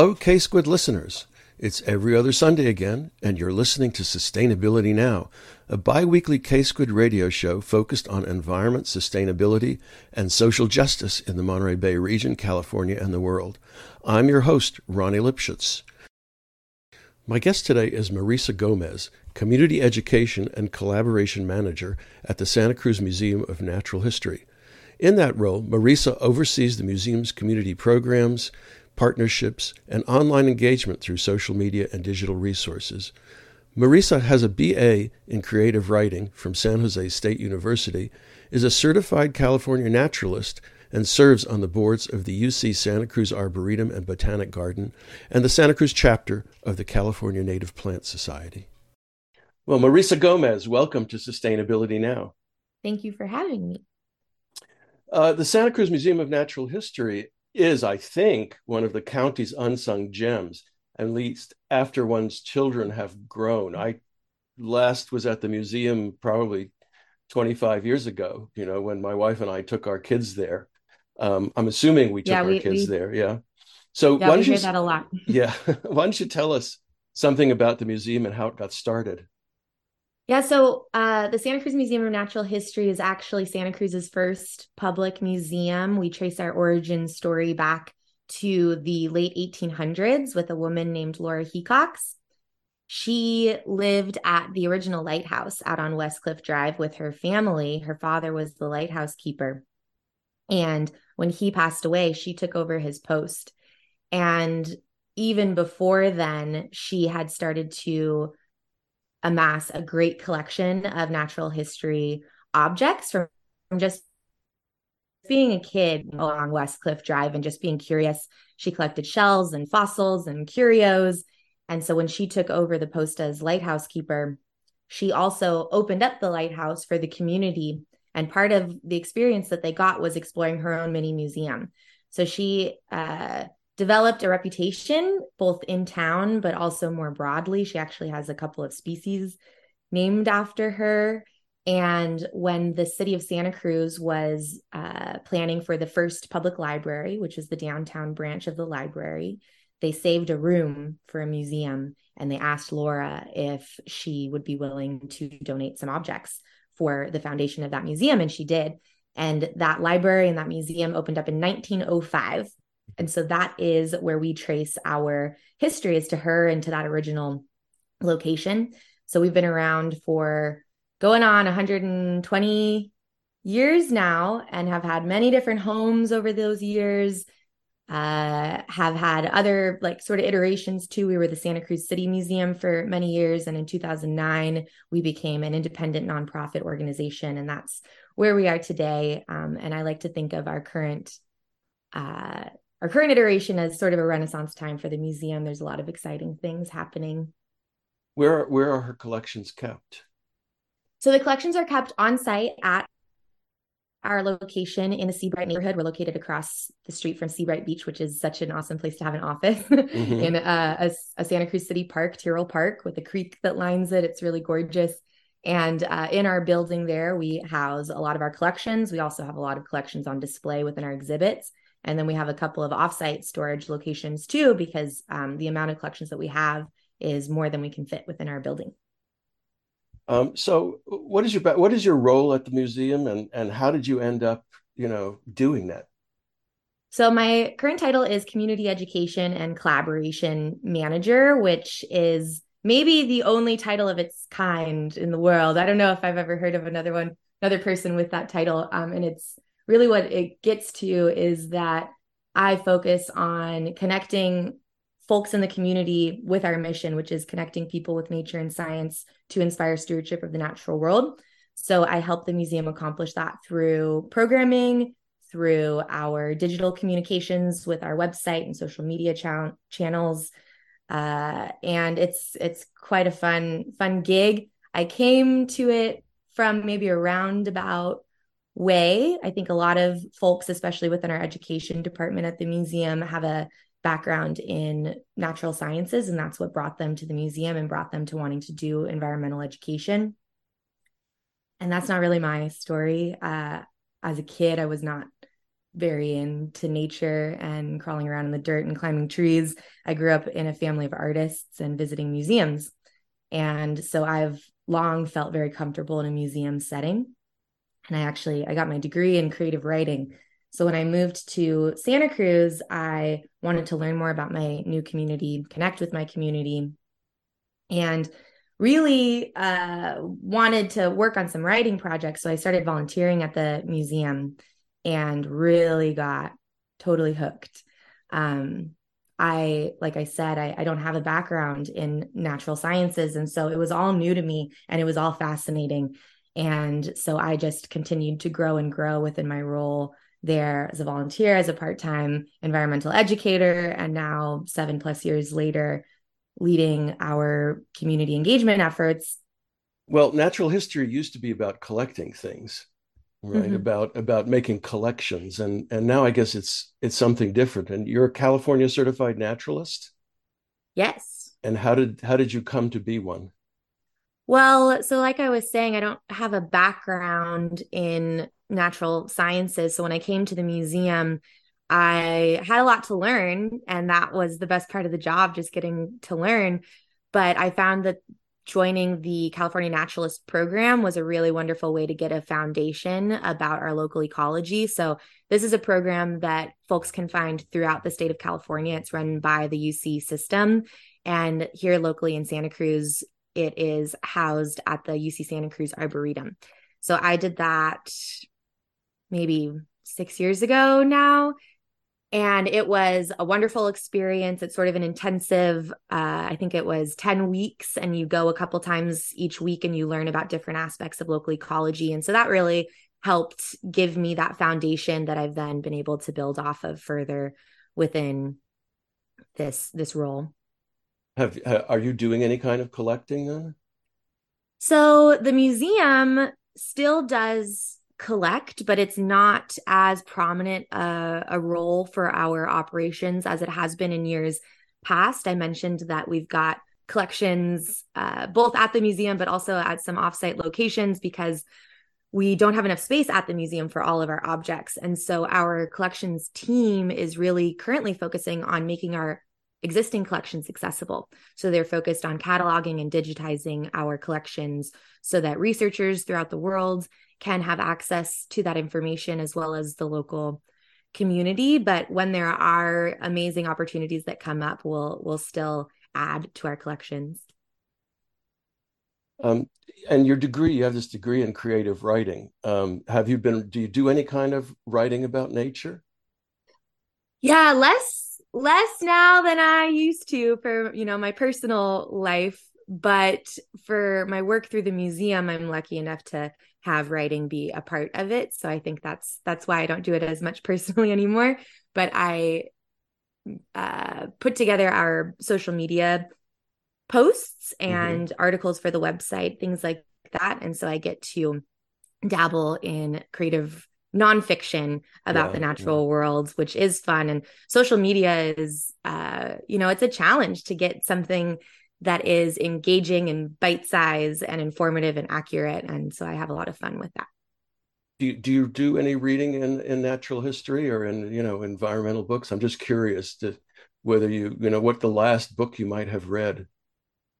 Hello, K Squid listeners. It's every other Sunday again, and you're listening to Sustainability Now, a bi weekly K Squid radio show focused on environment, sustainability, and social justice in the Monterey Bay region, California, and the world. I'm your host, Ronnie Lipschutz. My guest today is Marisa Gomez, Community Education and Collaboration Manager at the Santa Cruz Museum of Natural History. In that role, Marisa oversees the museum's community programs, partnerships, and online engagement through social media and digital resources. Marisa has a BA in creative writing from San Jose State University, is a certified California naturalist, and serves on the boards of the UC Santa Cruz Arboretum and Botanic Garden and the Santa Cruz chapter of the California Native Plant Society. Well, Marisa Gomez, welcome to Sustainability Now. Thank you for having me. Uh, the Santa Cruz Museum of Natural History is, I think, one of the county's unsung gems, at least after one's children have grown. I last was at the museum probably 25 years ago, you know, when my wife and I took our kids there. Um, I'm assuming we took yeah, we, our kids we, there. Yeah. So yeah, why don't you, that a lot. yeah. why don't you tell us something about the museum and how it got started? Yeah, so uh, the Santa Cruz Museum of Natural History is actually Santa Cruz's first public museum. We trace our origin story back to the late 1800s with a woman named Laura Hecox. She lived at the original lighthouse out on West Cliff Drive with her family. Her father was the lighthouse keeper. And when he passed away, she took over his post. And even before then, she had started to amass a great collection of natural history objects from, from just being a kid along West Cliff Drive and just being curious. She collected shells and fossils and curios. And so when she took over the post as lighthouse keeper, she also opened up the lighthouse for the community. And part of the experience that they got was exploring her own mini museum. So she uh, developed a reputation both in town but also more broadly. She actually has a couple of species named after her. And when the city of Santa Cruz was uh, planning for the first public library, which is the downtown branch of the library, they saved a room for a museum and they asked Laura if she would be willing to donate some objects for the foundation of that museum. And she did. And that library and that museum opened up in 1905. And so that is where we trace our history as to her and to that original location. So we've been around for going on 120 years now and have had many different homes over those years. Uh, have had other like sort of iterations too. We were the Santa Cruz City Museum for many years, and in 2009 we became an independent nonprofit organization, and that's where we are today. Um, and I like to think of our current uh, our current iteration is sort of a renaissance time for the museum. There's a lot of exciting things happening. Where where are her collections kept? So the collections are kept on site at our location in the Seabright neighborhood. We're located across the street from Seabright Beach, which is such an awesome place to have an office mm-hmm. in a, a, a, Santa Cruz City Park, Tyrrell Park, with a creek that lines it. It's really gorgeous. And uh, in our building there, we house a lot of our collections. We also have a lot of collections on display within our exhibits. And then we have a couple of offsite storage locations too, because um, the amount of collections that we have is more than we can fit within our building. Um, so, what is your what is your role at the museum, and and how did you end up, you know, doing that? So, my current title is Community Education and Collaboration Manager, which is maybe the only title of its kind in the world. I don't know if I've ever heard of another one, another person with that title. Um, and it's really what it gets to is that I focus on connecting folks in the community with our mission, which is connecting people with nature and science to inspire stewardship of the natural world. So I help the museum accomplish that through programming, through our digital communications with our website and social media cha- channels. Uh, and it's it's quite a fun fun gig. I came to it from maybe around roundabout way. I think a lot of folks, especially within our education department at the museum, have a background in natural sciences, and that's what brought them to the museum and brought them to wanting to do environmental education. And that's not really my story. Uh, as a kid, I was not very into nature and crawling around in the dirt and climbing trees. I grew up in a family of artists and visiting museums. And so I've long felt very comfortable in a museum setting. And I actually I got my degree in creative writing. So when I moved to Santa Cruz, I wanted to learn more about my new community, connect with my community, and really uh, wanted to work on some writing projects. So I started volunteering at the museum and really got totally hooked. Um, I, like I said, I, I, don't have a background in natural sciences. And so it was all new to me and it was all fascinating. And so I just continued to grow and grow within my role there as a volunteer, as a part time environmental educator. And now, seven plus years later, leading our community engagement efforts. Well, natural history used to be about collecting things right mm-hmm. about about making collections and and now i guess it's it's something different and you're a california certified naturalist yes and how did how did you come to be one well so like i was saying i don't have a background in natural sciences so when i came to the museum i had a lot to learn and that was the best part of the job just getting to learn but i found that joining the California Naturalist program was a really wonderful way to get a foundation about our local ecology. So, this is a program that folks can find throughout the state of California. It's run by the UC system. And here locally in Santa Cruz, it is housed at the UC Santa Cruz Arboretum. So, I did that maybe six years ago now and it was a wonderful experience. It's sort of an intensive uh, i think it was 10 weeks and you go a couple times each week and you learn about different aspects of local ecology. And so that really helped give me that foundation that i've then been able to build off of further within this this role have are you doing any kind of collecting then so the museum still does collect, but it's not as prominent uh, a role for our operations as it has been in years past. I mentioned that we've got collections uh, both at the museum, but also at some offsite locations because we don't have enough space at the museum for all of our objects. And so our collections team is really currently focusing on making our existing collections accessible. So they're focused on cataloging and digitizing our collections so that researchers throughout the world can have access to that information as well as the local community. But when there are amazing opportunities that come up we'll we'll still add to our collections. Um, and your degree you have this degree in creative writing. Um, have you been do you do any kind of writing about nature? Yeah less less now than i used to for you know my personal life but for my work through the museum i'm lucky enough to have writing be a part of it so i think that's that's why i don't do it as much personally anymore but i uh, put together our social media posts mm-hmm. and mm-hmm. articles for the website things like that and so i get to dabble in creative nonfiction about yeah, the natural yeah. world which is fun and social media is uh you know it's a challenge to get something that is engaging and bite size and informative and accurate. And so I have a lot of fun with that. Do you, do you do any reading in, in natural history or in you know environmental books? I'm just curious to whether you you know what the last book you might have read.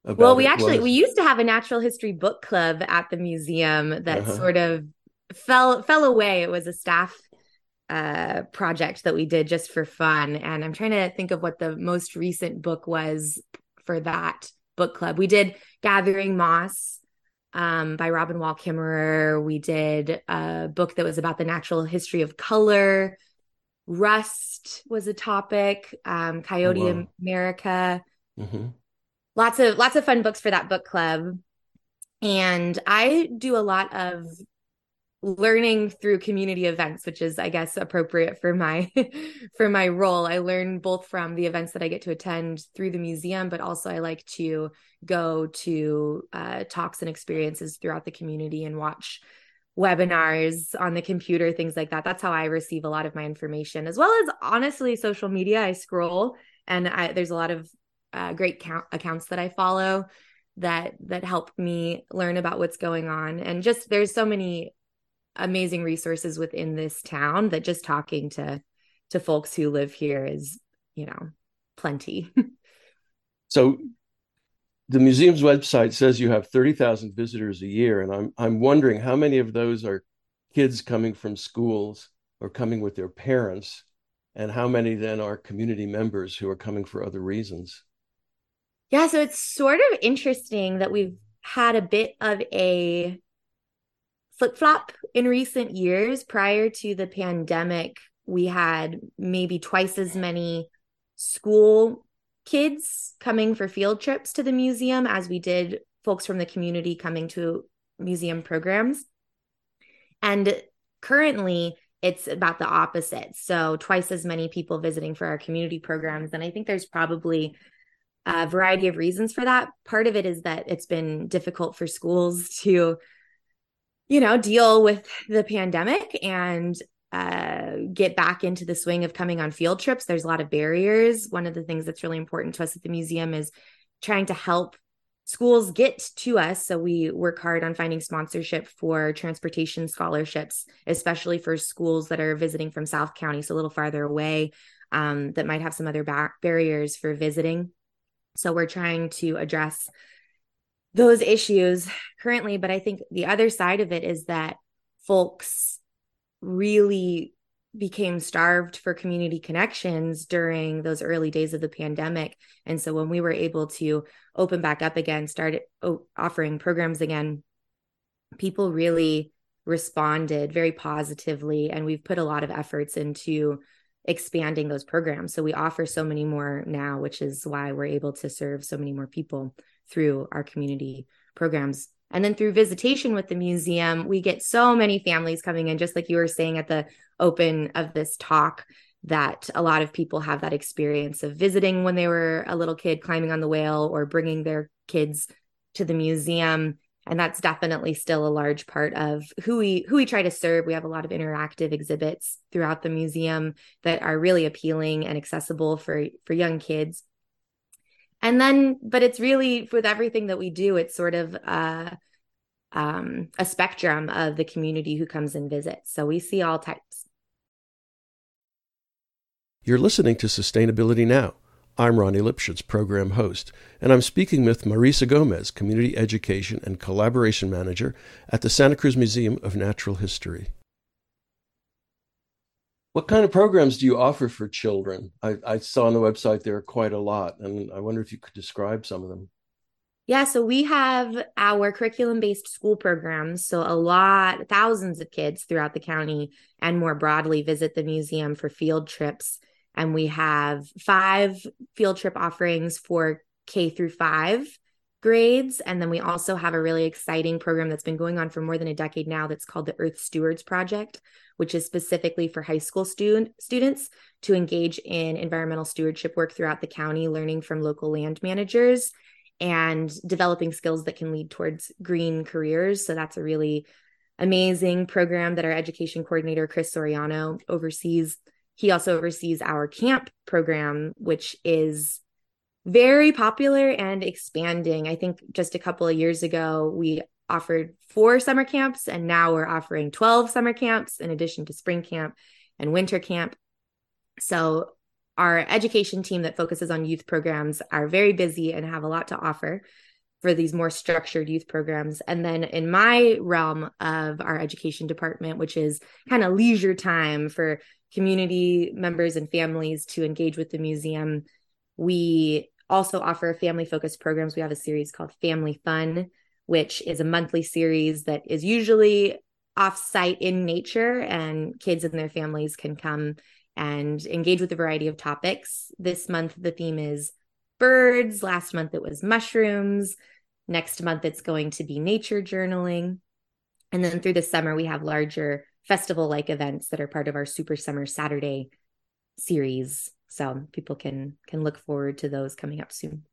About. Well, we actually was. we used to have a natural history book club at the museum that uh-huh. sort of fell fell away. It was a staff uh, project that we did just for fun, and I'm trying to think of what the most recent book was for that book club. We did Gathering Moss um, by Robin Wall Kimmerer. We did a book that was about the natural history of color. Rust was a topic. Um, Coyote oh, wow. America. Mm-hmm. Lots of lots of fun books for that book club. And I do a lot of learning through community events which is i guess appropriate for my for my role. I learn both from the events that i get to attend through the museum but also i like to go to uh, talks and experiences throughout the community and watch webinars on the computer things like that. That's how i receive a lot of my information as well as honestly social media. I scroll and I, there's a lot of uh, great count, accounts that i follow that that help me learn about what's going on. And just there's so many amazing resources within this town that just talking to to folks who live here is, you know, plenty. so the museum's website says you have 30,000 visitors a year and I'm I'm wondering how many of those are kids coming from schools or coming with their parents and how many then are community members who are coming for other reasons. Yeah, so it's sort of interesting that we've had a bit of a flip flop in recent years. Prior to the pandemic, we had maybe twice as many school kids coming for field trips to the museum as we did folks from the community coming to museum programs. And currently, it's about the opposite. So, twice as many people visiting for our community programs. And I think there's probably a variety of reasons for that. Part of it is that it's been difficult for schools to, you know, deal with the pandemic and uh, get back into the swing of coming on field trips. There's a lot of barriers. One of the things that's really important to us at the museum is trying to help schools get to us. So we work hard on finding sponsorship for transportation scholarships, especially for schools that are visiting from South County, so a little farther away, um, that might have some other back barriers for visiting. So we're trying to address those issues currently. But I think the other side of it is that folks really became starved for community connections during those early days of the pandemic. And so when we were able to open back up again, started offering programs again, people really responded very positively. And we've put a lot of efforts into expanding those programs. So we offer so many more now, which is why we're able to serve so many more people through our community programs. And then through visitation with the museum, we get so many families coming in, just like you were saying at the open of this talk, that a lot of people have that experience of visiting when they were a little kid climbing on the whale or bringing their kids to the museum. And that's definitely still a large part of who we who we try to serve. We have a lot of interactive exhibits throughout the museum that are really appealing and accessible for for young kids and then but it's really with everything that we do it's sort of uh um a spectrum of the community who comes and visits. So we see all types. You're listening to sustainability now. I'm Ronnie Lipschutz, program host, and I'm speaking with Marisa Gomez, Community Education and Collaboration Manager at the Santa Cruz Museum of Natural History. What kind of programs do you offer for children? I, I, saw on the website there are quite a lot, and I wonder if you could describe some of them. Yeah, so we have our curriculum based school programs. So, a lot, thousands of kids throughout the county and more broadly visit the museum for field trips and we have five field trip offerings for K through five grades. And then we also have a really exciting program that's been going on for more than a decade now that's called the Earth Stewards Project, which is specifically for high school student, students to engage in environmental stewardship work throughout the county, learning from local land managers and developing skills that can lead towards green careers. So that's a really amazing program that our education coordinator, Chris Soriano, oversees he also oversees our camp program, which is very popular and expanding. I think just a couple of years ago, we offered four summer camps, and now we're offering 12 summer camps in addition to spring camp and winter camp. So, our education team that focuses on youth programs are very busy and have a lot to offer for these more structured youth programs. And then in my realm of our education department, which is kind of leisure time for community members and families to engage with the museum. We also offer family focused programs. We have a series called Family Fun, which is a monthly series that is usually off-site in nature and kids and their families can come and engage with a variety of topics. This month the theme is birds, last month it was mushrooms, next month it's going to be nature journaling. And then through the summer we have larger festival like events that are part of our Super Summer Saturday series. So people can can look forward to those coming up soon.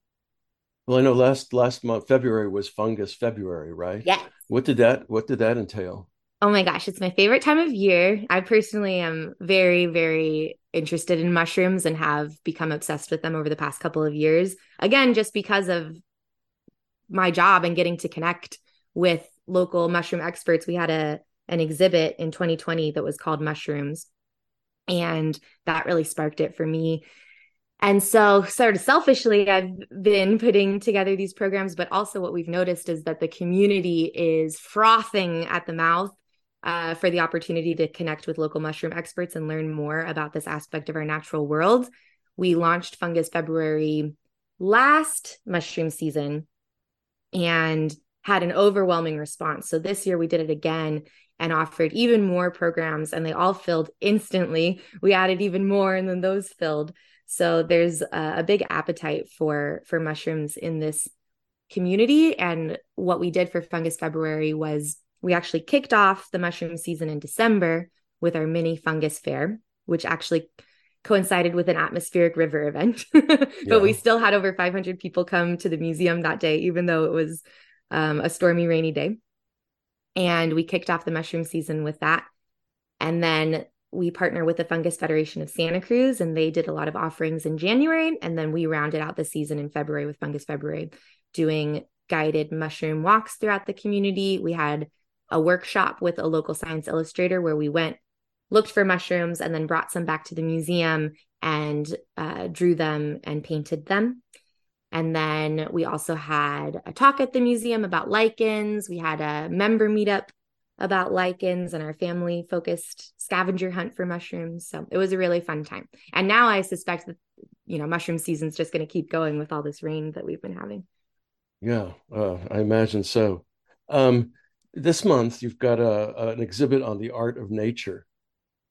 Well, I know last last month February was Fungus February, right? Yeah. What did that What did that entail? Oh my gosh, it's my favorite time of year. I personally am very, very interested in mushrooms and have become obsessed with them over the past couple of years. Again, just because of my job and getting to connect with local mushroom experts. We had a an exhibit in 2020 that was called Mushrooms. And that really sparked it for me. And so, sort of selfishly, I've been putting together these programs, but also what we've noticed is that the community is frothing at the mouth uh, for the opportunity to connect with local mushroom experts and learn more about this aspect of our natural world. We launched Fungus February last mushroom season and had an overwhelming response. So this year we did it again and offered even more programs, and they all filled instantly. We added even more, and then those filled. So there's a, a big appetite for for mushrooms in this community. And what we did for Fungus February was we actually kicked off the mushroom season in December with our mini fungus fair, which actually coincided with an atmospheric river event. but yeah. we still had over 500 people come to the museum that day, even though it was um, a stormy, rainy day. And we kicked off the mushroom season with that. And then we partner with the Fungus Federation of Santa Cruz, and they did a lot of offerings in January. And then we rounded out the season in February with Fungus February, doing guided mushroom walks throughout the community. We had a workshop with a local science illustrator where we went, looked for mushrooms, and then brought some back to the museum and uh, drew them and painted them. And then we also had a talk at the museum about lichens. We had a member meetup about lichens and our family focused scavenger hunt for mushrooms. So it was a really fun time. And now I suspect that, you know, mushroom season's just going to keep going with all this rain that we've been having. Yeah, uh, I imagine so. Um, this month you've got a, an exhibit on the art of nature.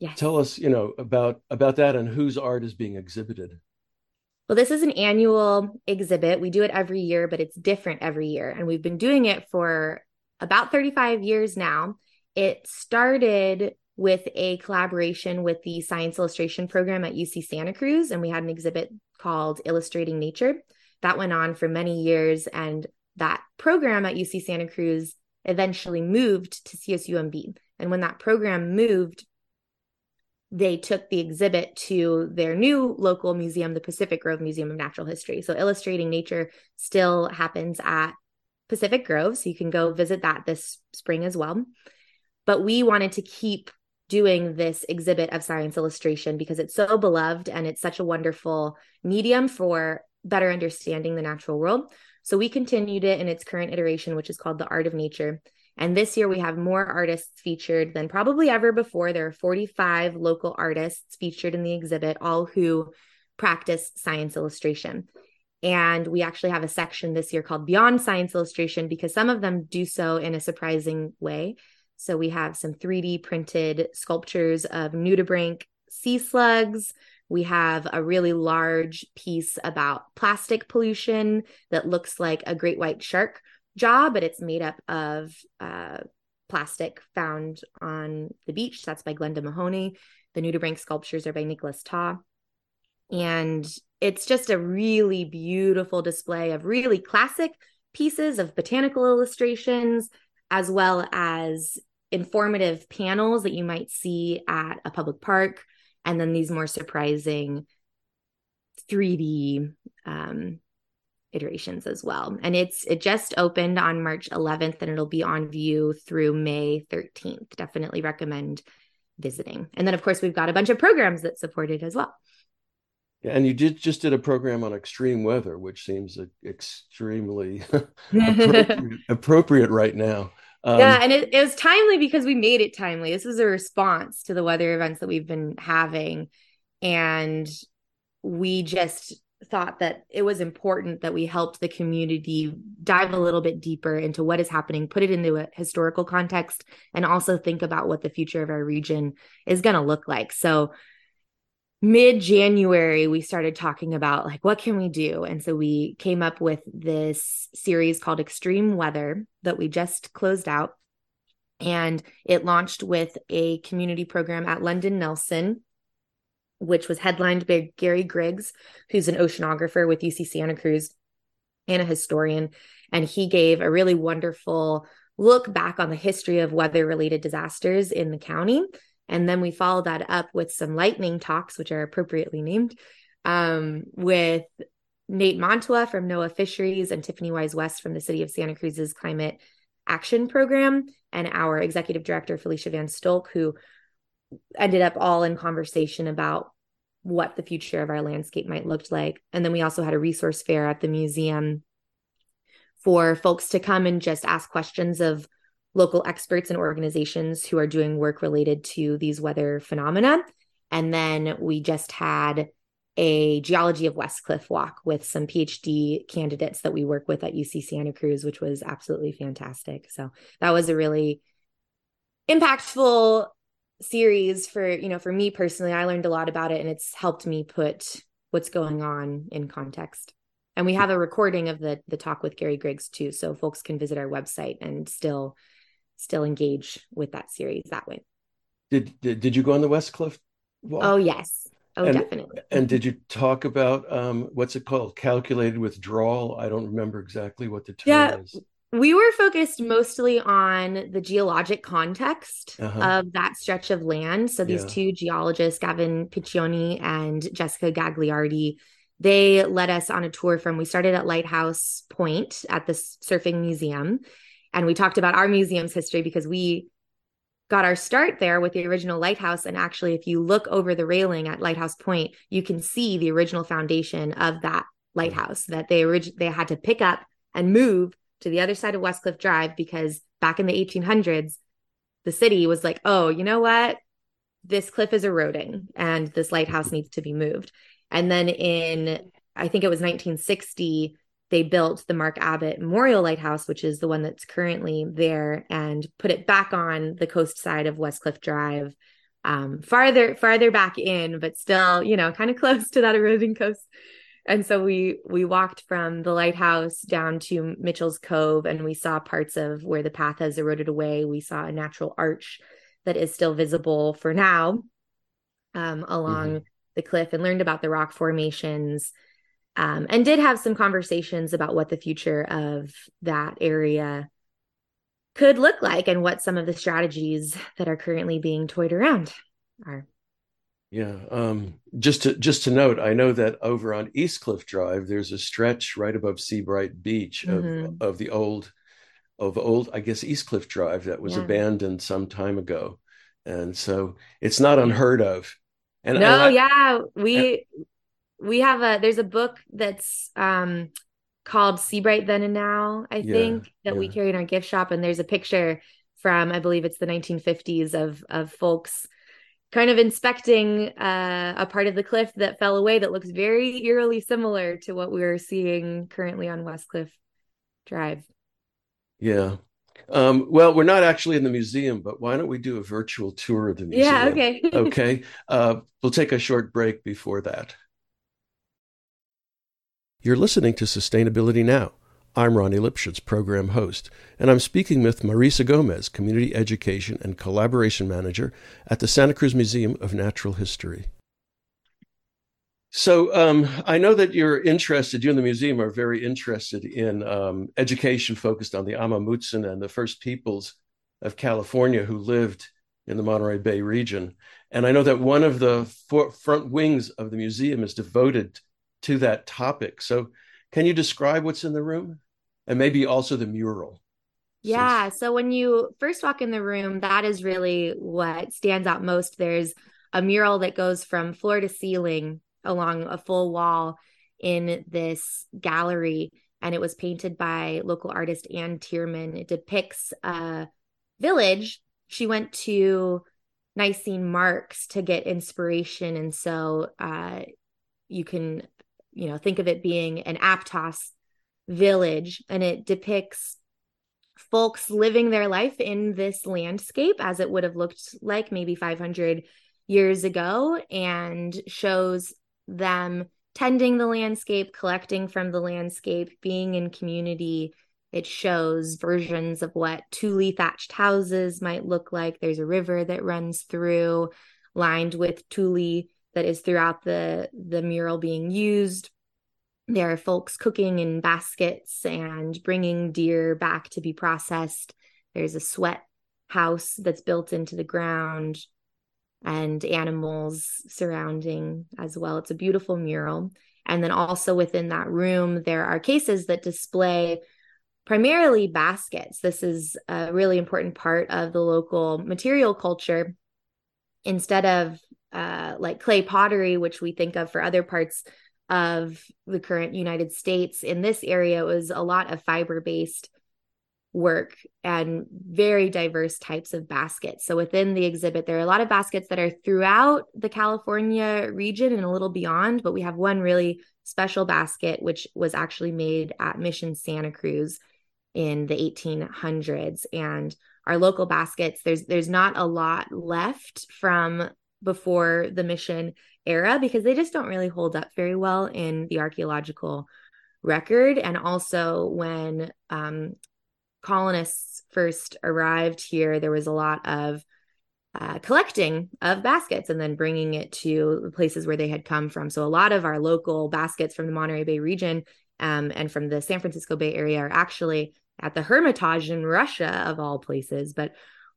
Yes. Tell us, you know, about about that and whose art is being exhibited. Well, this is an annual exhibit. We do it every year, but it's different every year. And we've been doing it for about 35 years now. It started with a collaboration with the Science Illustration program at UC Santa Cruz, and we had an exhibit called Illustrating Nature. That went on for many years, and that program at UC Santa Cruz eventually moved to CSUMB. And when that program moved, they took the exhibit to their new local museum, the Pacific Grove Museum of Natural History. So, Illustrating Nature still happens at Pacific Grove. So, you can go visit that this spring as well. But we wanted to keep doing this exhibit of science illustration because it's so beloved and it's such a wonderful medium for better understanding the natural world. So we continued it in its current iteration, which is called The Art of Nature. And this year we have more artists featured than probably ever before. There are 45 local artists featured in the exhibit, all who practice science illustration. And we actually have a section this year called Beyond Science Illustration because some of them do so in a surprising way. So we have some 3D printed sculptures of nudibranch sea slugs. We have a really large piece about plastic pollution that looks like a great white shark jaw, but it's made up of uh, plastic found on the beach. That's by Glenda Mahoney. The nudibranch sculptures are by Nicholas Ta. And it's just a really beautiful display of really classic pieces of botanical illustrations, as well as informative panels that you might see at a public park and then these more surprising 3D um, iterations as well. And it's it just opened on March 11th and it'll be on view through May 13th. Definitely recommend visiting. And then of course we've got a bunch of programs that support it as well. Yeah, and you did just did a program on extreme weather, which seems extremely appropriate, appropriate right now. Um, yeah, and it, it was timely because we made it timely. This is a response to the weather events that we've been having. And we just thought that it was important that we helped the community dive a little bit deeper into what is happening, put it into a historical context, and also think about what the future of our region is going to look like. So, mid January, we started talking about like, what can we do? And so we came up with this series called Extreme Weather that we just closed out. And it launched with a community program at London Nelson, which was headlined by Gary Griggs, who's an oceanographer with UC Santa Cruz and a historian. And he gave a really wonderful look back on the history of weather related disasters in the county and then we followed that up with some lightning talks, which are appropriately named, um, with Nate Mantua from NOAA Fisheries and Tiffany Wise West from the City of Santa Cruz's Climate action program and our executive director felicia van stolk who ended up all in conversation about what the future of our landscape might look like and then we also had a resource fair at the museum for folks to come and just ask questions of local experts and organizations who are doing work related to these weather phenomena and then we just had a geology of Westcliff walk with some PhD candidates that we work with at UC Santa Cruz, which was absolutely fantastic. So that was a really impactful series for, you know, for me personally. I learned a lot about it and it's helped me put what's going on in context. And we have a recording of the the talk with Gary Griggs too. So folks can visit our website and still still engage with that series that way. Did did, did you go on the Westcliff walk? Oh yes. Oh, and, definitely. And did you talk about um, what's it called? Calculated withdrawal. I don't remember exactly what the term yeah, is. We were focused mostly on the geologic context uh-huh. of that stretch of land. So these yeah. two geologists, Gavin Piccione and Jessica Gagliardi, they led us on a tour from we started at Lighthouse Point at the Surfing Museum. And we talked about our museum's history because we got our start there with the original lighthouse. And actually, if you look over the railing at Lighthouse Point, you can see the original foundation of that lighthouse that they orig- they had to pick up and move to the other side of Westcliff Drive because back in the 1800s, the city was like, oh, you know what? This cliff is eroding and this lighthouse needs to be moved. And then in, I think it was 1960, they built the Mark Abbott Memorial Lighthouse, which is the one that's currently there, and put it back on the coast side of Westcliff Drive, um, farther farther back in, but still, you know, kind of close to that eroding coast. And so we we walked from the lighthouse down to Mitchell's Cove, and we saw parts of where the path has eroded away. We saw a natural arch that is still visible for now um, along mm-hmm. the cliff, and learned about the rock formations um, and did have some conversations about what the future of that area could look like and what some of the strategies that are currently being toyed around are. Yeah, um, just to just to note, I know that over on East Cliff Drive, there's a stretch right above Seabright Beach of mm-hmm. of the old of old, I guess East Cliff Drive that was yeah. abandoned some time ago, and so it's not unheard of. And no, and I, yeah, we we have a there's a book that's um called Seabright Then and Now, I think, that yeah. we carry in our gift shop. And there's a picture from I believe it's the 1950s of of folks kind of inspecting uh, a part of the cliff that fell away that looks very eerily similar to what we're seeing currently on Westcliff Drive. Yeah. Um, well, we're not actually in the museum, but why don't we do a virtual tour of the museum? Yeah, okay. okay. Uh, we'll take a short break before that. You're listening to Sustainability Now. I'm Ronnie Lipschutz, program host, and I'm speaking with Marisa Gomez, Community Education and Collaboration Manager at the Santa Cruz Museum of Natural History. So um, I know that you're interested, you and the museum are very interested in um, education focused on the Amah Mutsun and the first peoples of California who lived in the Monterey Bay region. And I know that one of the front wings of the museum is devoted to that topic. So, can you describe what's in the room and maybe also the mural? Yeah. Since... So, when you first walk in the room, that is really what stands out most. There's a mural that goes from floor to ceiling along a full wall in this gallery, and it was painted by local artist Ann Tierman. It depicts a village. She went to Nisene Marks to get inspiration, and so uh, you can you know, think of it being an Aptos village and it depicts folks living their life in this landscape as it would have looked like maybe 500 years ago and shows them tending the landscape, collecting from the landscape, being in community. It shows versions of what tule thatched houses might look like. There's a river that runs through, lined with tule that is throughout the the mural being used there are folks cooking in baskets and bringing deer back to be processed there's a sweat house that's built into the ground and animals surrounding as well it's a beautiful mural and then also within that room there are cases that display primarily baskets. This is a really important part of the local material culture. Instead of uh, like clay pottery, which we think of for other parts of the current United States, in this area, was a lot of fiber based work and very diverse types of baskets. So within the exhibit, there are a lot of baskets that are throughout the California region and a little beyond, but we have one really special basket, which was actually made at Mission Santa Cruz in the 1800s. And our local baskets, there's there's not a lot left from before the mission era because they just don't really hold up very well in the archaeological record. And also when um, colonists first arrived here, there was a lot of uh, collecting of baskets and then bringing it to the places where they had come from. So a lot of our local baskets from the Monterey Bay region um, and from the San Francisco Bay Area are actually at the Hermitage in Russia, of all places. But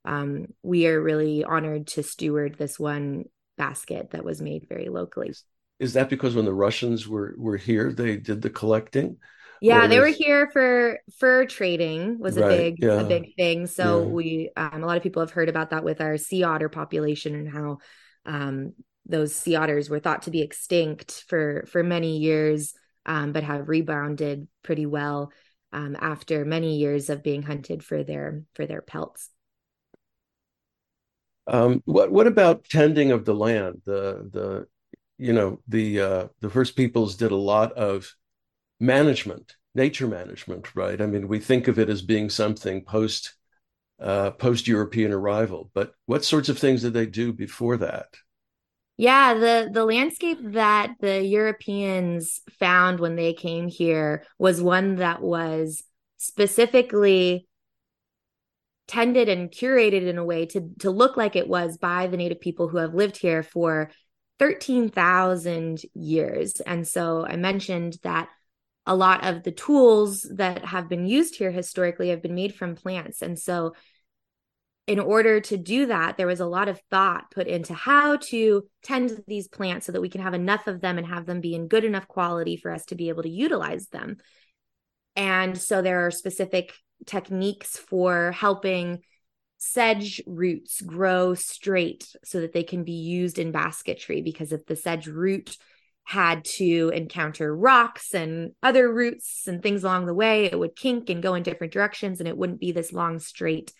um, we are really honored to steward this one basket that was made very locally. Is that because when the Russians were were here, they did the collecting? Yeah, they were here for fur trading was a right, big yeah. a big thing. So yeah. we um, a lot of people have heard about that with our sea otter population and how um, those sea otters were thought to be extinct for for many years, um, but have rebounded pretty well um, after many years of being hunted for their for their pelts. Um, what what about tending of the land? The the you know the uh, the first peoples did a lot of management, nature management, right? I mean, we think of it as being something post uh, post European arrival, but what sorts of things did they do before that? Yeah, the the landscape that the Europeans found when they came here was one that was specifically tended and curated in a way to to look like it was by the native people who have lived here for 13,000 years. And so I mentioned that a lot of the tools that have been used here historically have been made from plants. And so, in order to do that, there was a lot of thought put into how to tend these plants so that we can have enough of them and have them be in good enough quality for us to be able to utilize them. And so, there are specific techniques for helping sedge roots grow straight so that they can be used in basketry because if the sedge root had to encounter rocks and other roots and things along the way, it would kink and go in different directions, and it wouldn't be this long, straight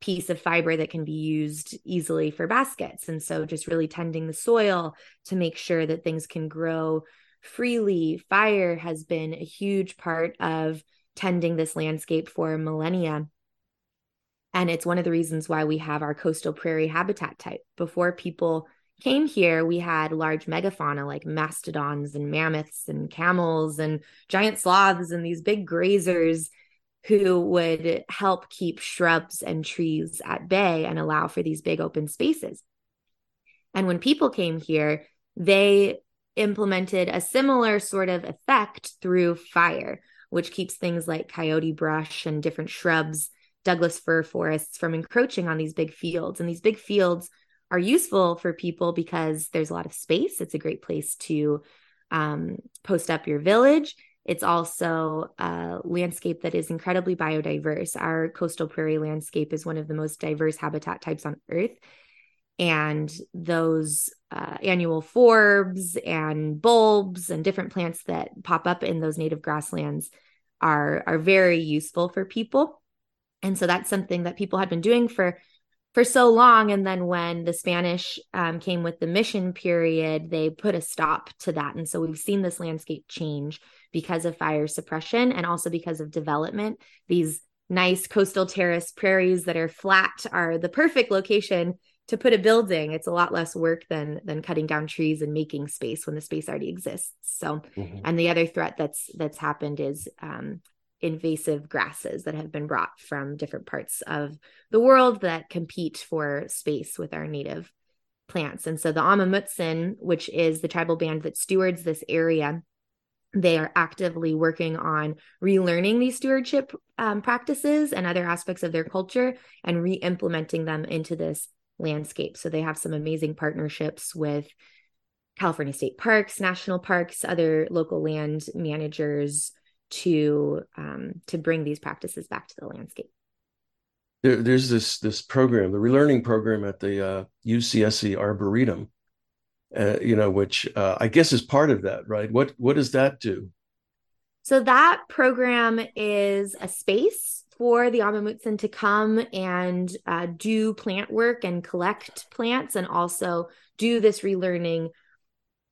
piece of fiber that can be used easily for baskets. And so, just really tending the soil to make sure that things can grow freely. Fire has been a huge part of tending this landscape for millennia. And it's one of the reasons why we have our coastal prairie habitat type. Before people came here, we had large megafauna like mastodons and mammoths and camels and giant sloths and these big grazers who would help keep shrubs and trees at bay and allow for these big open spaces. And when people came here, they implemented a similar sort of effect through fire, which keeps things like coyote brush and different shrubs, Douglas fir forests from encroaching on these big fields. And these big fields are useful for people because there's a lot of space. It's a great place to um, post up your village. It's also a landscape that is incredibly biodiverse. Our coastal prairie landscape is one of the most diverse habitat types on Earth. And those uh, annual forbs and bulbs and different plants that pop up in those native grasslands are, are very useful for people. And so that's something that people had been doing for for so long. And then when the Spanish um, came with the mission period, they put a stop to that. And so we've seen this landscape change because of fire suppression and also because of development. These nice coastal terrace prairies that are flat are the perfect location to put a building it's a lot less work than than cutting down trees and making space when the space already exists so mm-hmm. and the other threat that's that's happened is um, invasive grasses that have been brought from different parts of the world that compete for space with our native plants. And so the Amah Mutsun which is the tribal band that stewards this area, they are actively working on relearning these stewardship um, practices and other aspects of their culture and re implementing them into this landscape. So they have some amazing partnerships with California state parks, national parks, other local land managers, to um, to bring these practices back to the landscape. There, there's this this program, the relearning program at the uh, UCSC Arboretum, uh, you know, which uh, I guess is part of that, right? What what does that do? So that program is a space for the Amah Mutsun to come and uh, do plant work and collect plants, and also do this relearning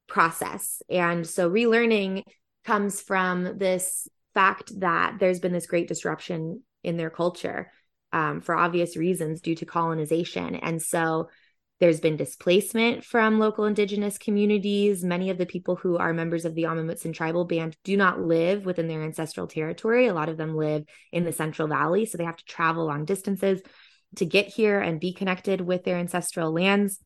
process. And so relearning comes from this fact that there's been this great disruption in their culture um, for obvious reasons due to colonization. And so there's been displacement from local indigenous communities. Many of the people who are members of the Amah Mutsun tribal band do not live within their ancestral territory. A lot of them live in the Central Valley, so they have to travel long distances to get here and be connected with their ancestral lands.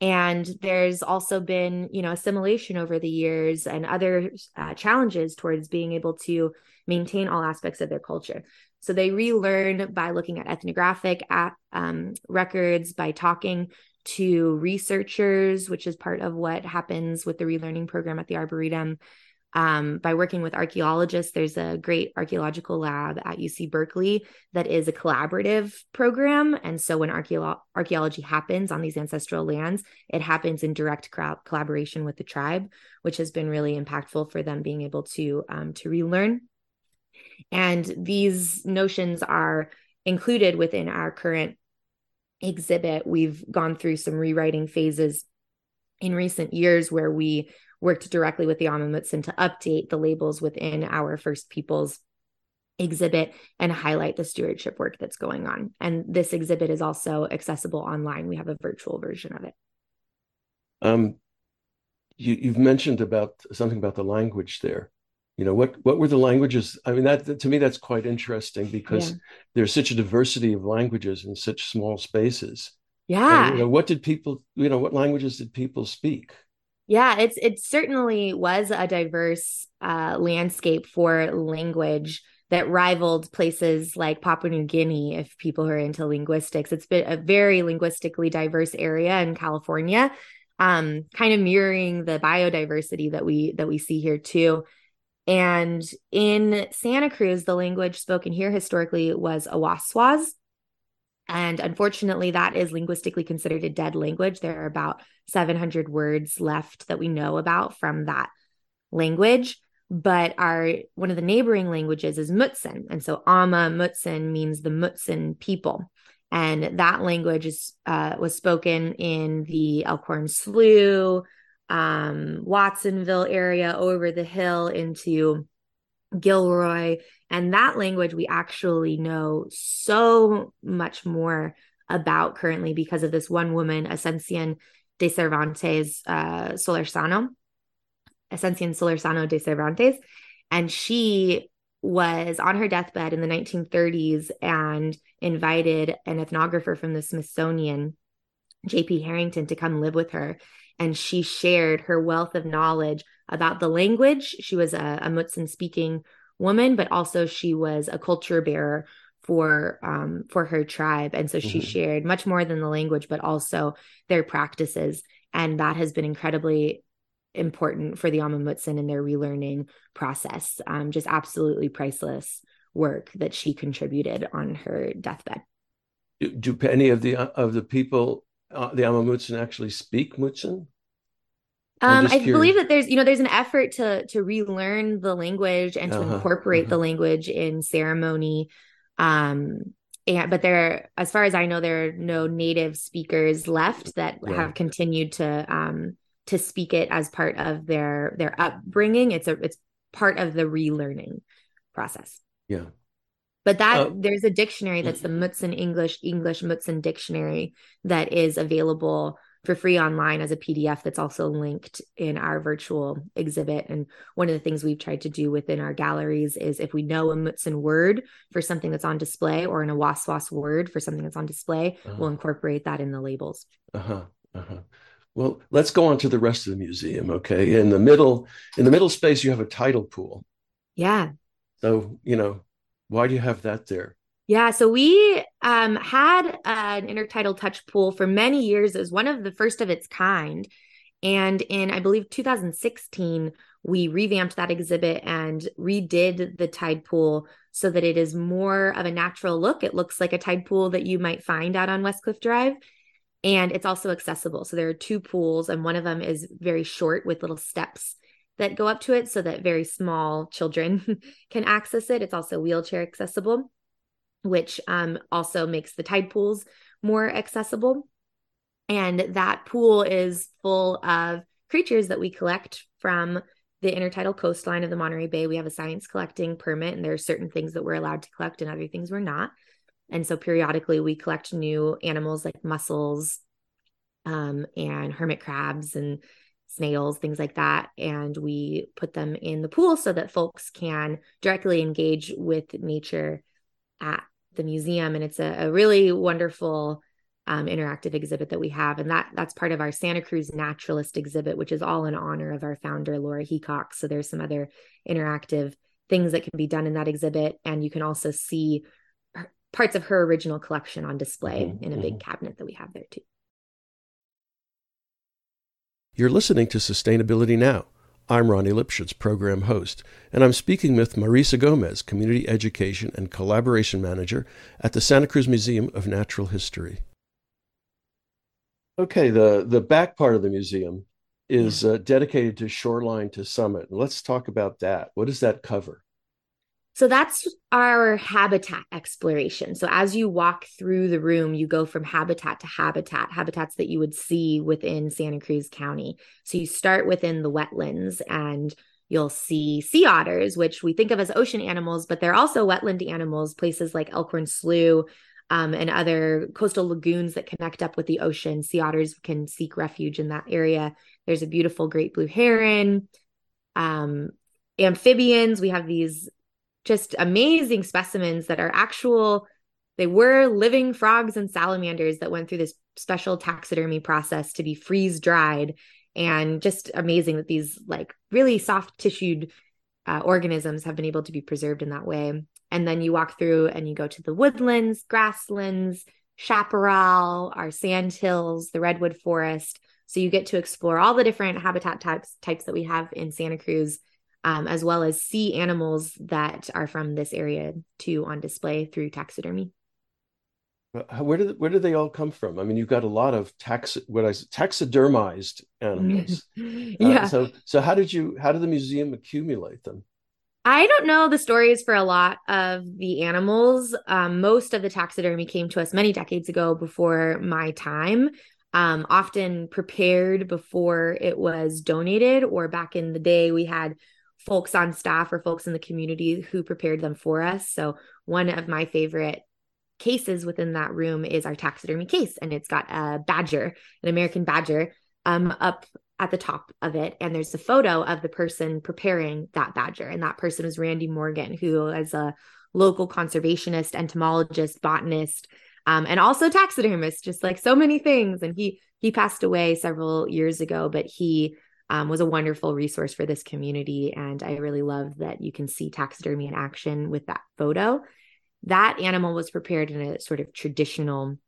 And there's also been, you know, assimilation over the years and other uh, challenges towards being able to maintain all aspects of their culture. So they relearn by looking at ethnographic at, um, records, by talking to researchers, which is part of what happens with the relearning program at the Arboretum. Um, by working with archaeologists, there's a great archaeological lab at UC Berkeley that is a collaborative program. And so when archeolo- archaeology happens on these ancestral lands, it happens in direct collaboration with the tribe, which has been really impactful for them being able to um, to relearn. And these notions are included within our current exhibit. We've gone through some rewriting phases in recent years where we worked directly with the Amah to update the labels within our First Peoples exhibit and highlight the stewardship work that's going on. And this exhibit is also accessible online. We have a virtual version of it. Um, you, have mentioned about something about the language there you know what what were the languages i mean that, to me that's quite interesting because yeah. there's such a diversity of languages in such small spaces yeah and, you know what did people you know what languages did people speak yeah it's it certainly was a diverse uh, landscape for language that rivaled places like Papua New Guinea if people are into linguistics. It's been a very linguistically diverse area in California, um, kind of mirroring the biodiversity that we that we see here too. And in Santa Cruz, the language spoken here historically was Awaswas. And unfortunately, that is linguistically considered a dead language. There are about 700 words left that we know about from that language. But our one of the neighboring languages is Mutsun. And so Amah Mutsun means the Mutsun people. And that language is uh, was spoken in the Elkhorn Slough, um, Watsonville area over the hill into Gilroy. And that language we actually know so much more about currently because of this one woman, Ascension de Cervantes uh, Solorsano, Ascension Solorsano de Cervantes. And she was on her deathbed in the 1930s and invited an ethnographer from the Smithsonian, J.P. Harrington, to come live with her and she shared her wealth of knowledge about the language. She was a, a Mutsun speaking woman, but also she was a culture bearer for um, for her tribe, and so she mm-hmm. shared much more than the language, but also their practices, and that has been incredibly important for the Amah Mutsun in their relearning process. Um, just absolutely priceless work that she contributed on her deathbed. Do, do any of the of the people uh, the Amah Mutsun actually speak Mutsun? Um, I believe that there's, you know, there's an effort to to relearn the language and to uh-huh, incorporate uh-huh. the language in ceremony. Um, and but there, as far as I know, there are no native speakers left that yeah. have continued to um to speak it as part of their their upbringing. It's a it's part of the relearning process. Yeah. But that oh. there's a dictionary that's the Mutsun English English Mutsun dictionary that is available for free online as a PDF that's also linked in our virtual exhibit. And one of the things we've tried to do within our galleries is if we know a Mutsun word for something that's on display or an Awaswas word for something that's on display, uh-huh. we'll incorporate that in the labels. Uh-huh. Uh-huh. Well, let's go on to the rest of the museum. Okay. In the middle, in the middle space, you have a tidal pool. Yeah. So, you know, why do you have that there? Yeah, so we um, had an intertidal touch pool for many years as one of the first of its kind. And in, I believe, 2016, we revamped that exhibit and redid the tide pool so that it is more of a natural look. It looks like a tide pool that you might find out on Westcliff Drive. And it's also accessible. So there are two pools, and one of them is very short with little steps that go up to it so that very small children can access it. It's also wheelchair accessible, which um, also makes the tide pools more accessible. And that pool is full of creatures that we collect from the intertidal coastline of the Monterey Bay. We have a science collecting permit, and there are certain things that we're allowed to collect and other things we're not. And so periodically we collect new animals like mussels um, and hermit crabs and snails, things like that. And we put them in the pool so that folks can directly engage with nature at the museum. And it's a, a really wonderful um, interactive exhibit that we have, and that that's part of our Santa Cruz Naturalist exhibit, which is all in honor of our founder Laura Heacock. So there's some other interactive things that can be done in that exhibit, and you can also see parts of her original collection on display mm-hmm. in a big mm-hmm. cabinet that we have there too. You're listening to Sustainability Now. I'm Ronnie Lipschutz, program host, and I'm speaking with Marisa Gomez, Community Education and Collaboration Manager at the Santa Cruz Museum of Natural History. Okay, the the back part of the museum is uh, dedicated to shoreline to summit. Let's talk about that. What does that cover? So that's our habitat exploration. So as you walk through the room, you go from habitat to habitat, habitats that you would see within Santa Cruz County. So you start within the wetlands and you'll see sea otters, which we think of as ocean animals, but they're also wetland animals, places like Elkhorn Slough, um, and other coastal lagoons that connect up with the ocean. Sea otters can seek refuge in that area. There's a beautiful great blue heron, um, amphibians. We have these just amazing specimens that are actual. They were living frogs and salamanders that went through this special taxidermy process to be freeze dried, and just amazing that these like really soft tissued uh, organisms have been able to be preserved in that way. And then you walk through and you go to the woodlands, grasslands, chaparral, our sand hills, the redwood forest. So you get to explore all the different habitat types types that we have in Santa Cruz, um, as well as see animals that are from this area too on display through taxidermy. Where did where do they all come from? I mean, you've got a lot of tax what I taxidermized animals. yeah. Uh, so so how did you how did the museum accumulate them? I don't know the stories for a lot of the animals. Um, most of the taxidermy came to us many decades ago before my time, um, often prepared before it was donated, or back in the day, we had folks on staff or folks in the community who prepared them for us. So, one of my favorite cases within that room is our taxidermy case, and it's got a badger, an American badger, um, up at the top of it. And there's a photo of the person preparing that badger. And that person is randy morgan who is a local conservationist entomologist botanist um, and also taxidermist just like so many things. And he he passed away several years ago but he um, was a wonderful resource for this community and i really love that you can see taxidermy in action with that photo that animal was prepared in a sort of traditional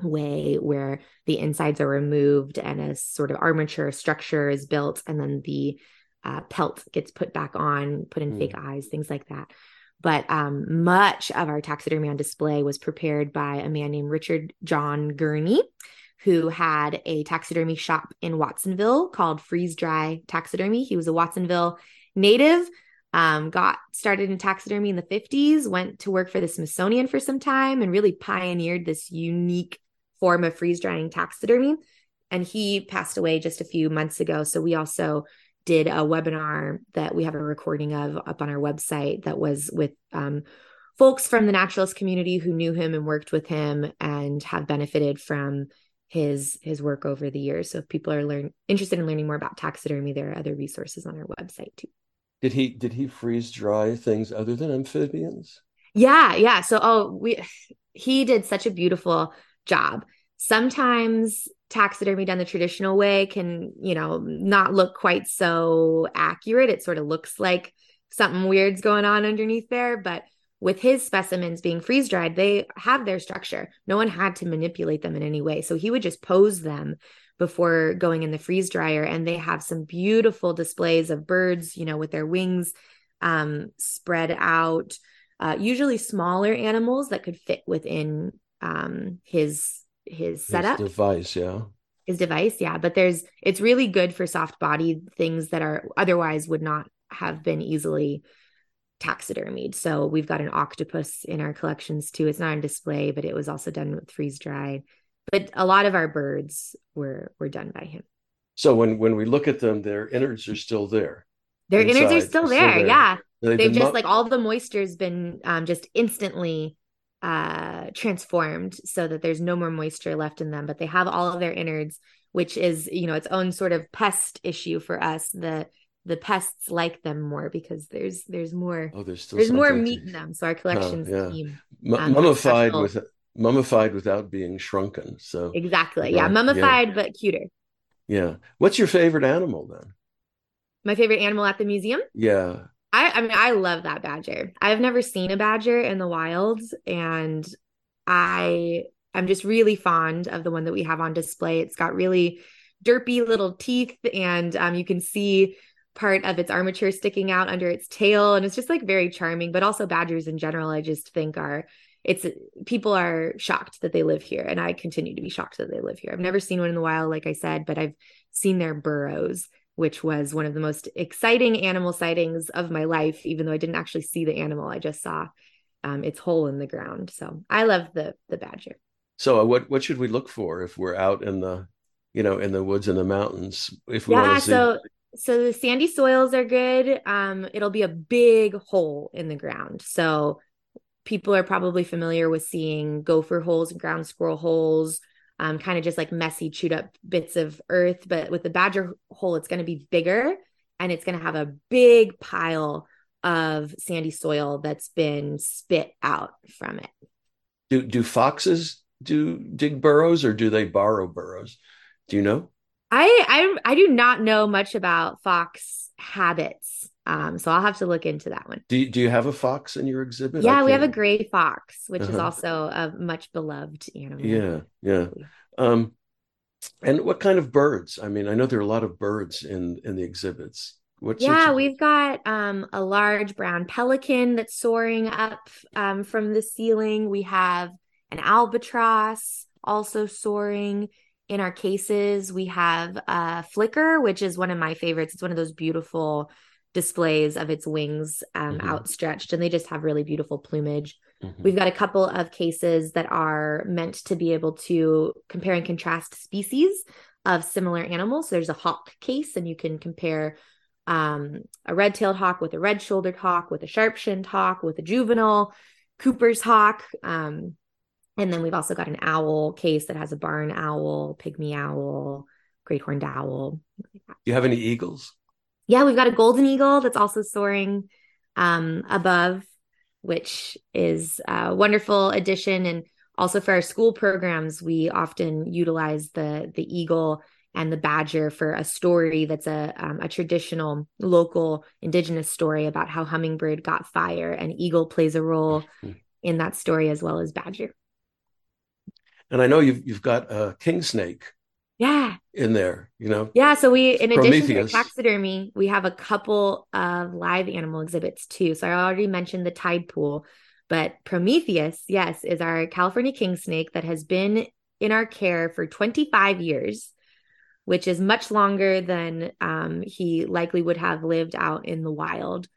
way where the insides are removed and a sort of armature structure is built and then the uh, pelt gets put back on put in mm. fake eyes things like that but um, much of our taxidermy on display was prepared by a man named richard john gurney who had a taxidermy shop in watsonville called freeze dry taxidermy he was a watsonville native um, got started in taxidermy in the 50s went to work for the smithsonian for some time and really pioneered this unique form of freeze drying taxidermy. And he passed away just a few months ago. So we also did a webinar that we have a recording of up on our website that was with um, folks from the naturalist community who knew him and worked with him and have benefited from his his work over the years. So if people are learn interested in learning more about taxidermy, there are other resources on our website too. Did he did he freeze dry things other than amphibians? Yeah, yeah. So oh, we he did such a beautiful job. Sometimes taxidermy done the traditional way can, you know, not look quite so accurate. It sort of looks like something weird's going on underneath there, but with his specimens being freeze dried, they have their structure. No one had to manipulate them in any way. So he would just pose them before going in the freeze dryer and they have some beautiful displays of birds you know with their wings um, spread out uh, usually smaller animals that could fit within um, his his setup his device yeah his device yeah but there's it's really good for soft bodied things that are otherwise would not have been easily taxidermied. So we've got an octopus in our collections too. It's not on display but it was also done with freeze dried but a lot of our birds were were done by him. So when when we look at them their innards are still there. Their inside. innards are still there, still there. yeah. They've, they've just mo- like all the moisture's been um, just instantly uh transformed so that there's no more moisture left in them. But they have all of their innards which is you know its own sort of pest issue for us. The the pests like them more because there's there's more oh there's there's more meat in them so our collections oh, yeah. team um, mummified with mummified without being shrunken so exactly yeah, yeah mummified yeah. but cuter yeah what's your favorite animal then my favorite animal at the museum yeah I, I mean, I love that badger. I've never seen a badger in the wild, and I I am just really fond of the one that we have on display. It's got really derpy little teeth, and um, you can see part of its armature sticking out under its tail, and it's just like very charming. But also, badgers in general, I just think are it's people are shocked that they live here, and I continue to be shocked that they live here. I've never seen one in the wild, like I said, but I've seen their burrows which was one of the most exciting animal sightings of my life, even though I didn't actually see the animal. I just saw um, its hole in the ground. So I love the the badger. So uh, what what should we look for if we're out in the you know in the woods and the mountains? If we yeah, want to see... so so the sandy soils are good. Um, it'll be a big hole in the ground. So people are probably familiar with seeing gopher holes and ground squirrel holes um, kind of just like messy, chewed up bits of earth. But with the badger hole, it's going to be bigger and it's going to have a big pile of sandy soil that's been spit out from it. Do do foxes do dig burrows or do they borrow burrows? Do you know? I I I do not know much about fox habits. Um, so I'll have to look into that one. Do you, do you have a fox in your exhibit? Yeah, we have a gray fox, which uh-huh. is also a much beloved animal. Yeah, yeah. Um, and what kind of birds? I mean, I know there are a lot of birds in in the exhibits. What yeah, we've got um, a large brown pelican that's soaring up um, from the ceiling. We have an albatross also soaring in our cases. We have a flicker, which is one of my favorites. It's one of those beautiful displays of its wings um, mm-hmm. outstretched, and they just have really beautiful plumage. Mm-hmm. We've got a couple of cases that are meant to be able to compare and contrast species of similar animals. So there's a hawk case, and you can compare um, a red tailed hawk with a red shouldered hawk, with a sharp shinned hawk, with a juvenile Cooper's hawk. Um, and then we've also got an owl case that has a barn owl, pygmy owl, great horned owl. Do you have any eagles? yeah, we've got a golden eagle that's also soaring um, above, which is a wonderful addition. And also for our school programs, we often utilize the the eagle and the badger for a story that's a um, a traditional local indigenous story about how hummingbird got fire, and eagle plays a role mm-hmm. in that story as well as badger. And I know you've you've got a king snake yeah. in there you know? Yeah so we in addition to the taxidermy we have a couple of live animal exhibits too. So i already mentioned the tide pool but prometheus yes is our california king snake that has been in our care for 25 years which is much longer than um, he likely would have lived out in the wild.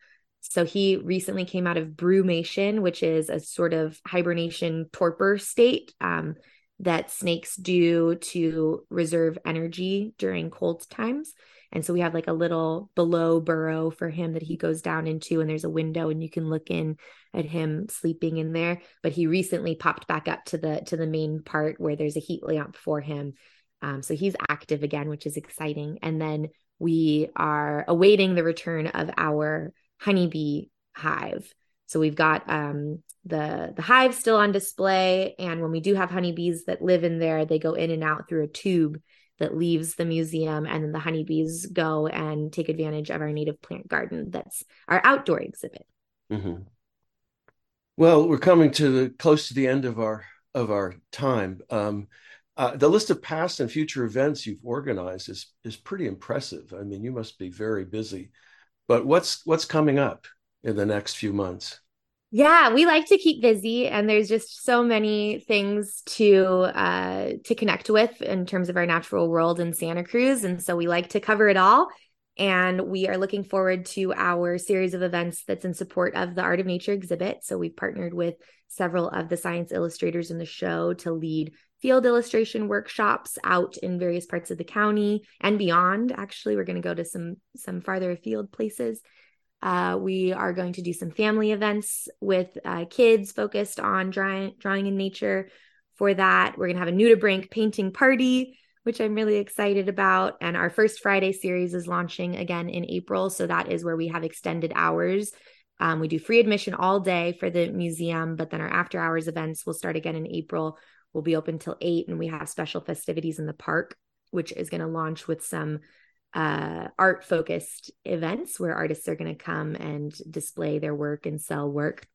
So he recently came out of brumation which is a sort of hibernation torpor state. Um, that snakes do to reserve energy during cold times. And so we have like a little below burrow for him that he goes down into, and there's a window, and you can look in at him sleeping in there. But he recently popped back up to the to the main part where there's a heat lamp for him. Um, so he's active again, which is exciting. And then we are awaiting the return of our honeybee hive. So we've got um, the the hive still on display, and when we do have honeybees that live in there, they go in and out through a tube that leaves the museum, and then the honeybees go and take advantage of our native plant garden. That's our outdoor exhibit. Mm-hmm. Well, we're coming to the close to the end of our of our time. Um, uh, the list of past and future events you've organized is is pretty impressive. I mean, you must be very busy. But what's what's coming up in the next few months? Yeah, we like to keep busy, and there's just so many things to uh, to connect with in terms of our natural world in Santa Cruz, and so we like to cover it all. And we are looking forward to our series of events that's in support of the Art of Nature exhibit. So we've partnered with several of the science illustrators in the show to lead field illustration workshops out in various parts of the county and beyond. Actually, we're going to go to some some farther afield places. Uh, we are going to do some family events with uh, kids focused on drawing drawing in nature. For that, we're going to have a nudibranch painting party which I'm really excited about. And our first Friday series is launching again in April. So that is where we have extended hours. Um, we do free admission all day for the museum, but then our after hours events will start again in April. We'll be open till eight, and we have special festivities in the park, which is going to launch with some uh, art focused events where artists are going to come and display their work and sell work.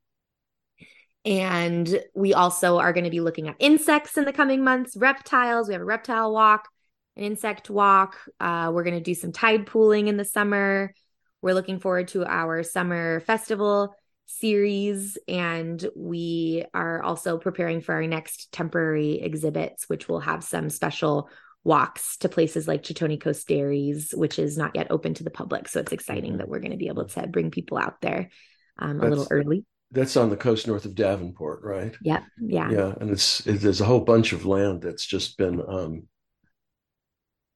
And we also are going to be looking at insects in the coming months, reptiles. We have a reptile walk, an insect walk. Uh, we're going to do some tide pooling in the summer. We're looking forward to our summer festival series. And we are also preparing for our next temporary exhibits, which will have some special walks to places like Cotoni Coast Dairies, which is not yet open to the public. So it's exciting mm-hmm. that we're going to be able to bring people out there um, a little early that's on the coast north of Davenport, right? Yeah, yeah, yeah. And it's it, there's a whole bunch of land that's just been um,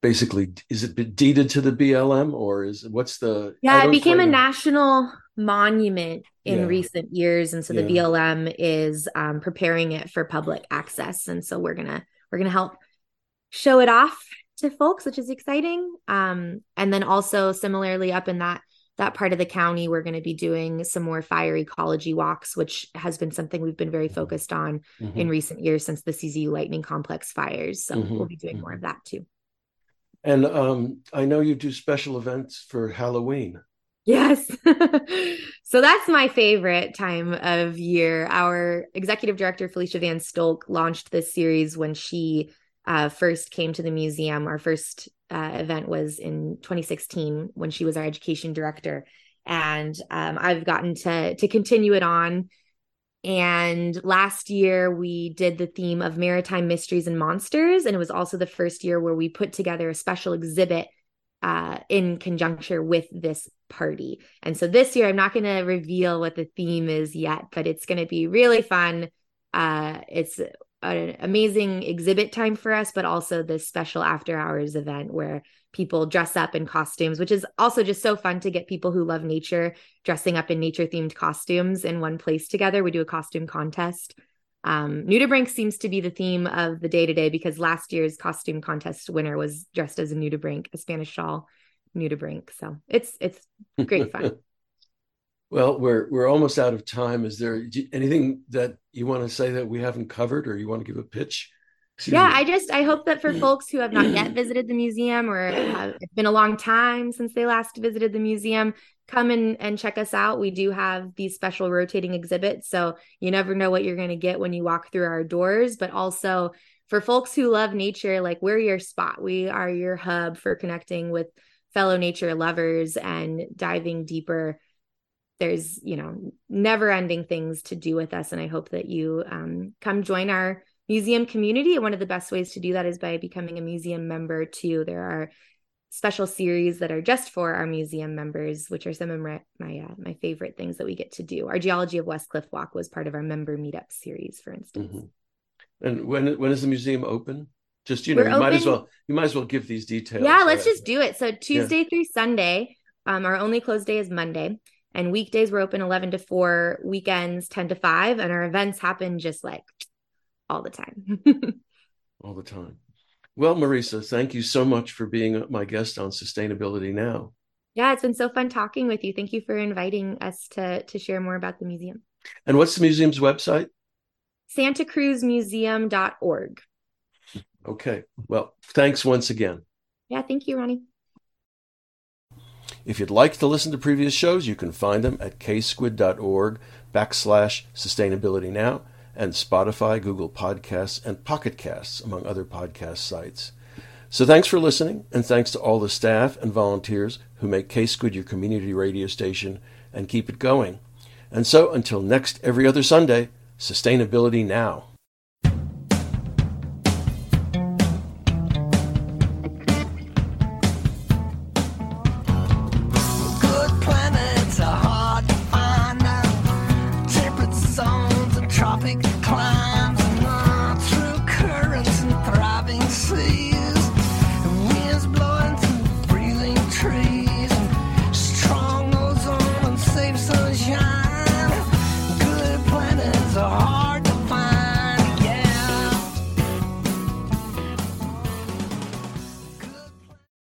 basically is it deeded to the BLM or is what's the? Yeah, it became a national monument in yeah. recent years, and so the yeah. BLM is um, preparing it for public access, and so we're gonna we're gonna help show it off to folks, which is exciting. Um, and then also similarly up in that that part of the county, we're going to be doing some more fire ecology walks, which has been something we've been very focused on mm-hmm. in recent years since the CZU Lightning Complex fires. So mm-hmm. we'll be doing more of mm-hmm. that too. And um, I know you do special events for Halloween. Yes. so that's my favorite time of year. Our executive director, Felicia Van Stolk, launched this series when she uh, first came to the museum. Our first uh, event was in 2016 when she was our education director, and um, I've gotten to to continue it on. And last year we did the theme of maritime mysteries and monsters, and it was also the first year where we put together a special exhibit uh, in conjuncture with this party. And so this year, I'm not going to reveal what the theme is yet, but it's going to be really fun. Uh, it's an amazing exhibit time for us, but also this special after hours event where people dress up in costumes, which is also just so fun to get people who love nature dressing up in nature themed costumes in one place together. We do a costume contest. Um, nudibranch seems to be the theme of the day today because last year's costume contest winner was dressed as a nudibranch, a Spanish shawl nudibranch. So it's it's great fun. Well, we're we're almost out of time. Is there anything that you want to say that we haven't covered, or you want to give a pitch? Yeah. I just I hope that for mm. folks who have not yet visited the museum or have, it's been a long time since they last visited the museum, come and and check us out. We do have these special rotating exhibits, so you never know what you're going to get when you walk through our doors. But also for folks who love nature, like we're your spot. We are your hub for connecting with fellow nature lovers and diving deeper there's you know never ending things to do with us. And i hope that you um, come join our museum community. And one of the best ways to do that is by becoming a museum member too. There are special series that are just for our museum members which are some of my my, uh, my favorite things that we get to do. Our geology of west cliff walk was part of our member meetup series for instance. Mm-hmm. and when when is the museum open? Just you know We're you open, might as well you might as well give these details yeah let's just do it. So tuesday yeah. through sunday um, our only closed day is monday and weekdays we're open 11 to 4, weekends 10 to 5, and our events happen just like all the time. all the time. Well, Marisa, thank you so much for being my guest on Sustainability Now. Yeah, it's been so fun talking with you. Thank you for inviting us to to share more about the museum. And what's the museum's website? santacruzmuseum.org. Okay. Well, thanks once again. Yeah, thank you, Ronnie. If you'd like to listen to previous shows, you can find them at ksquid.org backslash sustainability now. and Spotify, Google Podcasts, and Pocket Casts, among other podcast sites. So thanks for listening, and thanks to all the staff and volunteers who make KSQD your community radio station and keep it going. And so until next every other Sunday, sustainability now.